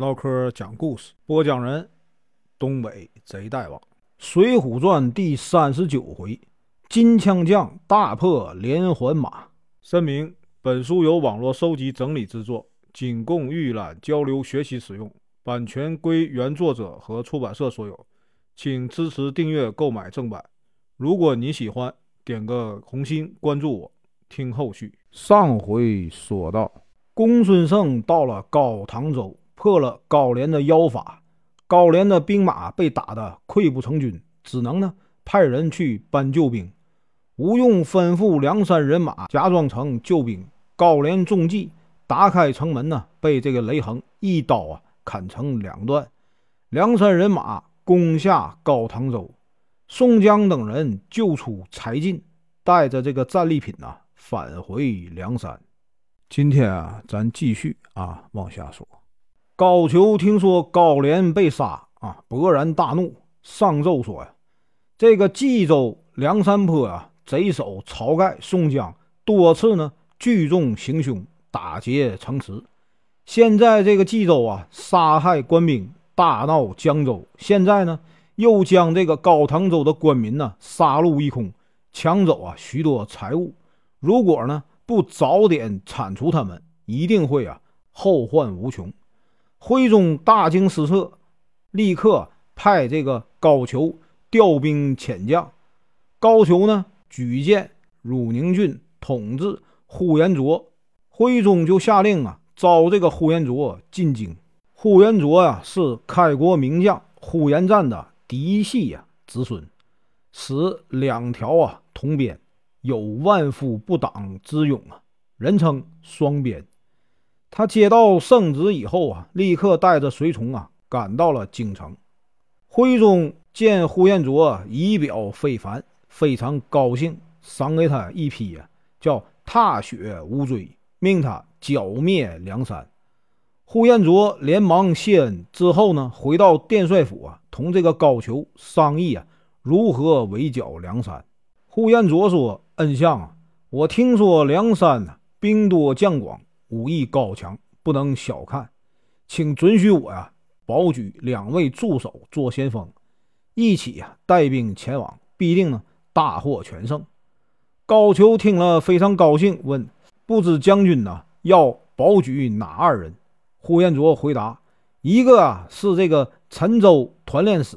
唠嗑讲故事，播讲人：东北贼大王，《水浒传》第三十九回：金枪将大破连环马。声明：本书由网络收集整理制作，仅供预览、交流、学习使用，版权归原作者和出版社所有，请支持订阅、购买正版。如果你喜欢，点个红心，关注我，听后续。上回说到，公孙胜到了高唐州。破了高廉的妖法，高廉的兵马被打得溃不成军，只能呢派人去搬救兵。吴用吩咐梁山人马假装成救兵。高廉中计，打开城门呢，被这个雷横一刀啊砍成两段。梁山人马攻下高唐州，宋江等人救出柴进，带着这个战利品呐返回梁山。今天啊，咱继续啊往下说。高俅听说高廉被杀啊，勃然大怒，上奏说呀：“这个冀州梁山坡啊，贼首晁盖、宋江多次呢聚众行凶，打劫城池。现在这个冀州啊，杀害官兵，大闹江州。现在呢，又将这个高唐州的官民呢杀戮一空，抢走啊许多财物。如果呢不早点铲除他们，一定会啊后患无穷。”徽宗大惊失色，立刻派这个高俅调兵遣将。高俅呢举荐汝宁郡统治呼延灼，徽宗就下令啊招这个呼延灼进京。呼延灼呀是开国名将呼延赞的嫡系呀子孙，使两条啊同边，有万夫不挡之勇啊，人称双边。他接到圣旨以后啊，立刻带着随从啊赶到了京城。徽宗见呼延灼仪表非凡，非常高兴，赏给他一匹啊叫踏雪无追，命他剿灭梁山。呼延灼连忙谢恩之后呢，回到殿帅府啊，同这个高俅商议啊如何围剿梁山。呼延灼说：“恩相啊，我听说梁山呢兵多将广。”武艺高强，不能小看，请准许我呀，保举两位助手做先锋，一起呀带兵前往，必定呢大获全胜。高俅听了非常高兴，问：“不知将军呢要保举哪二人？”呼延灼回答：“一个啊是这个陈州团练使，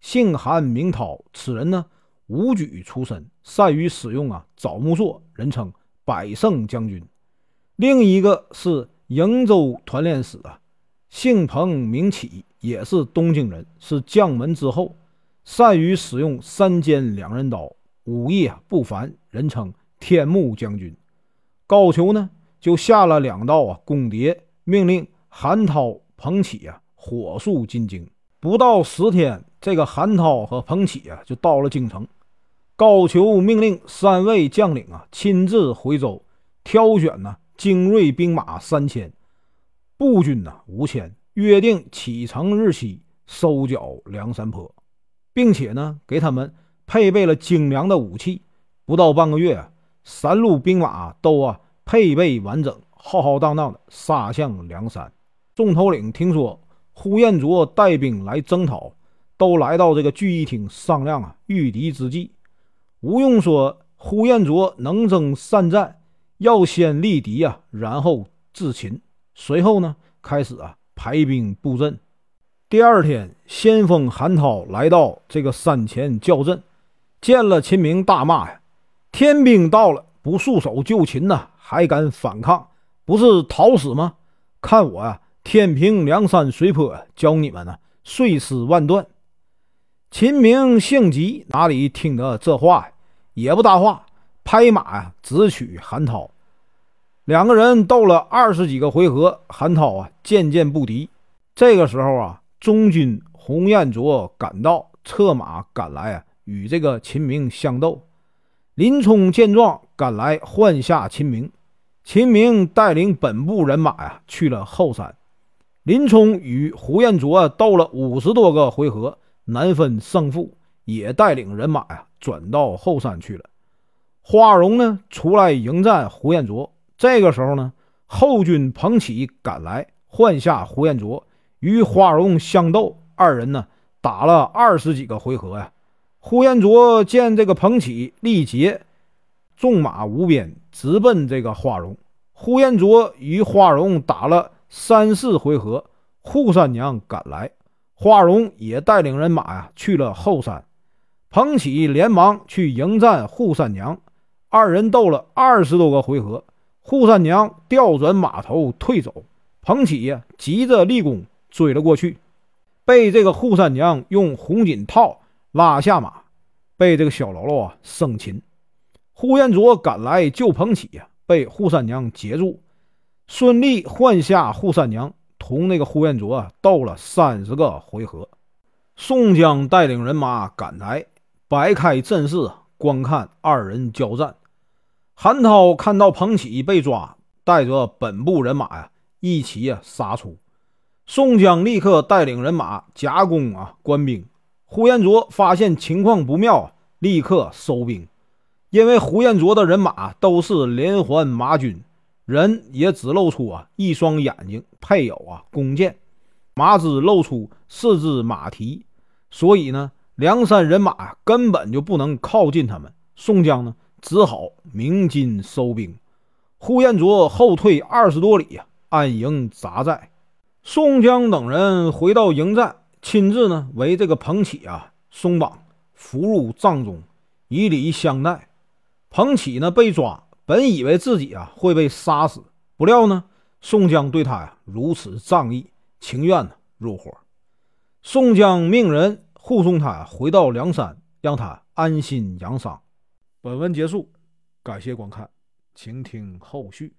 姓韩名涛，此人呢武举出身，善于使用啊枣木槊，人称百胜将军。”另一个是瀛州团练使啊，姓彭名启，也是东京人，是将门之后，善于使用三尖两刃刀，武艺啊不凡，人称天目将军。高俅呢就下了两道啊公牒，命令韩涛、彭启啊火速进京。不到十天，这个韩涛和彭启啊就到了京城。高俅命令三位将领啊亲自回州挑选呢。精锐兵马三千，步军呐五千，约定启程日期，收缴梁山坡，并且呢给他们配备了精良的武器。不到半个月，三路兵马都啊配备完整，浩浩荡荡的杀向梁山。众头领听说呼延灼带兵来征讨，都来到这个聚义厅商量啊御敌之计。吴用说：“呼延灼能征善战。”要先立敌啊，然后制秦。随后呢，开始啊排兵布阵。第二天，先锋韩涛来到这个山前叫阵，见了秦明，大骂呀：“天兵到了，不束手就擒呐，还敢反抗，不是讨死吗？看我呀，天平梁山水泊，教你们呢碎尸万段。”秦明性急，哪里听得这话呀？也不搭话。拍马呀，直取韩涛。两个人斗了二十几个回合，韩涛啊渐渐不敌。这个时候啊，中军洪彦卓赶到，策马赶来啊，与这个秦明相斗。林冲见状赶来换下秦明。秦明带领本部人马呀去了后山。林冲与胡彦卓斗了五十多个回合，难分胜负，也带领人马呀转到后山去了。花荣呢出来迎战胡彦卓，这个时候呢，后军彭起赶来换下胡彦卓，与花荣相斗，二人呢打了二十几个回合呀。呼延灼见这个彭起力竭，纵马无边，直奔这个花荣。呼延灼与花荣打了三四回合，扈三娘赶来，花荣也带领人马呀去了后山。彭起连忙去迎战扈三娘，二人斗了二十多个回合，扈三娘调转马头退走，彭起呀急着立功追了过去，被这个扈三娘用红锦套拉下马，被这个小喽啰啊生擒。呼延灼赶来救彭起呀。被扈三娘截住，顺利换下扈三娘，同那个呼延灼斗了三十个回合。宋江带领人马赶来，摆开阵势观看二人交战。韩涛看到彭起被抓，带着本部人马呀一起呀杀出。宋江立刻带领人马夹攻啊官兵。呼延灼发现情况不妙，立刻收兵。因为呼延灼的人马都是连环马军，人也只露出啊一双眼睛，配有啊弓箭，马只露出四只马蹄，所以呢，梁山人马根本就不能靠近他们。宋江呢，只好鸣金收兵，呼延灼后退二十多里呀，安营扎寨。宋江等人回到营寨，亲自呢为这个彭起啊松绑，扶入帐中，以礼相待。彭起呢被抓，本以为自己啊会被杀死，不料呢宋江对他呀如此仗义，情愿呢入伙。宋江命人护送他回到梁山，让他安心养伤。本文结束，感谢观看，请听后续。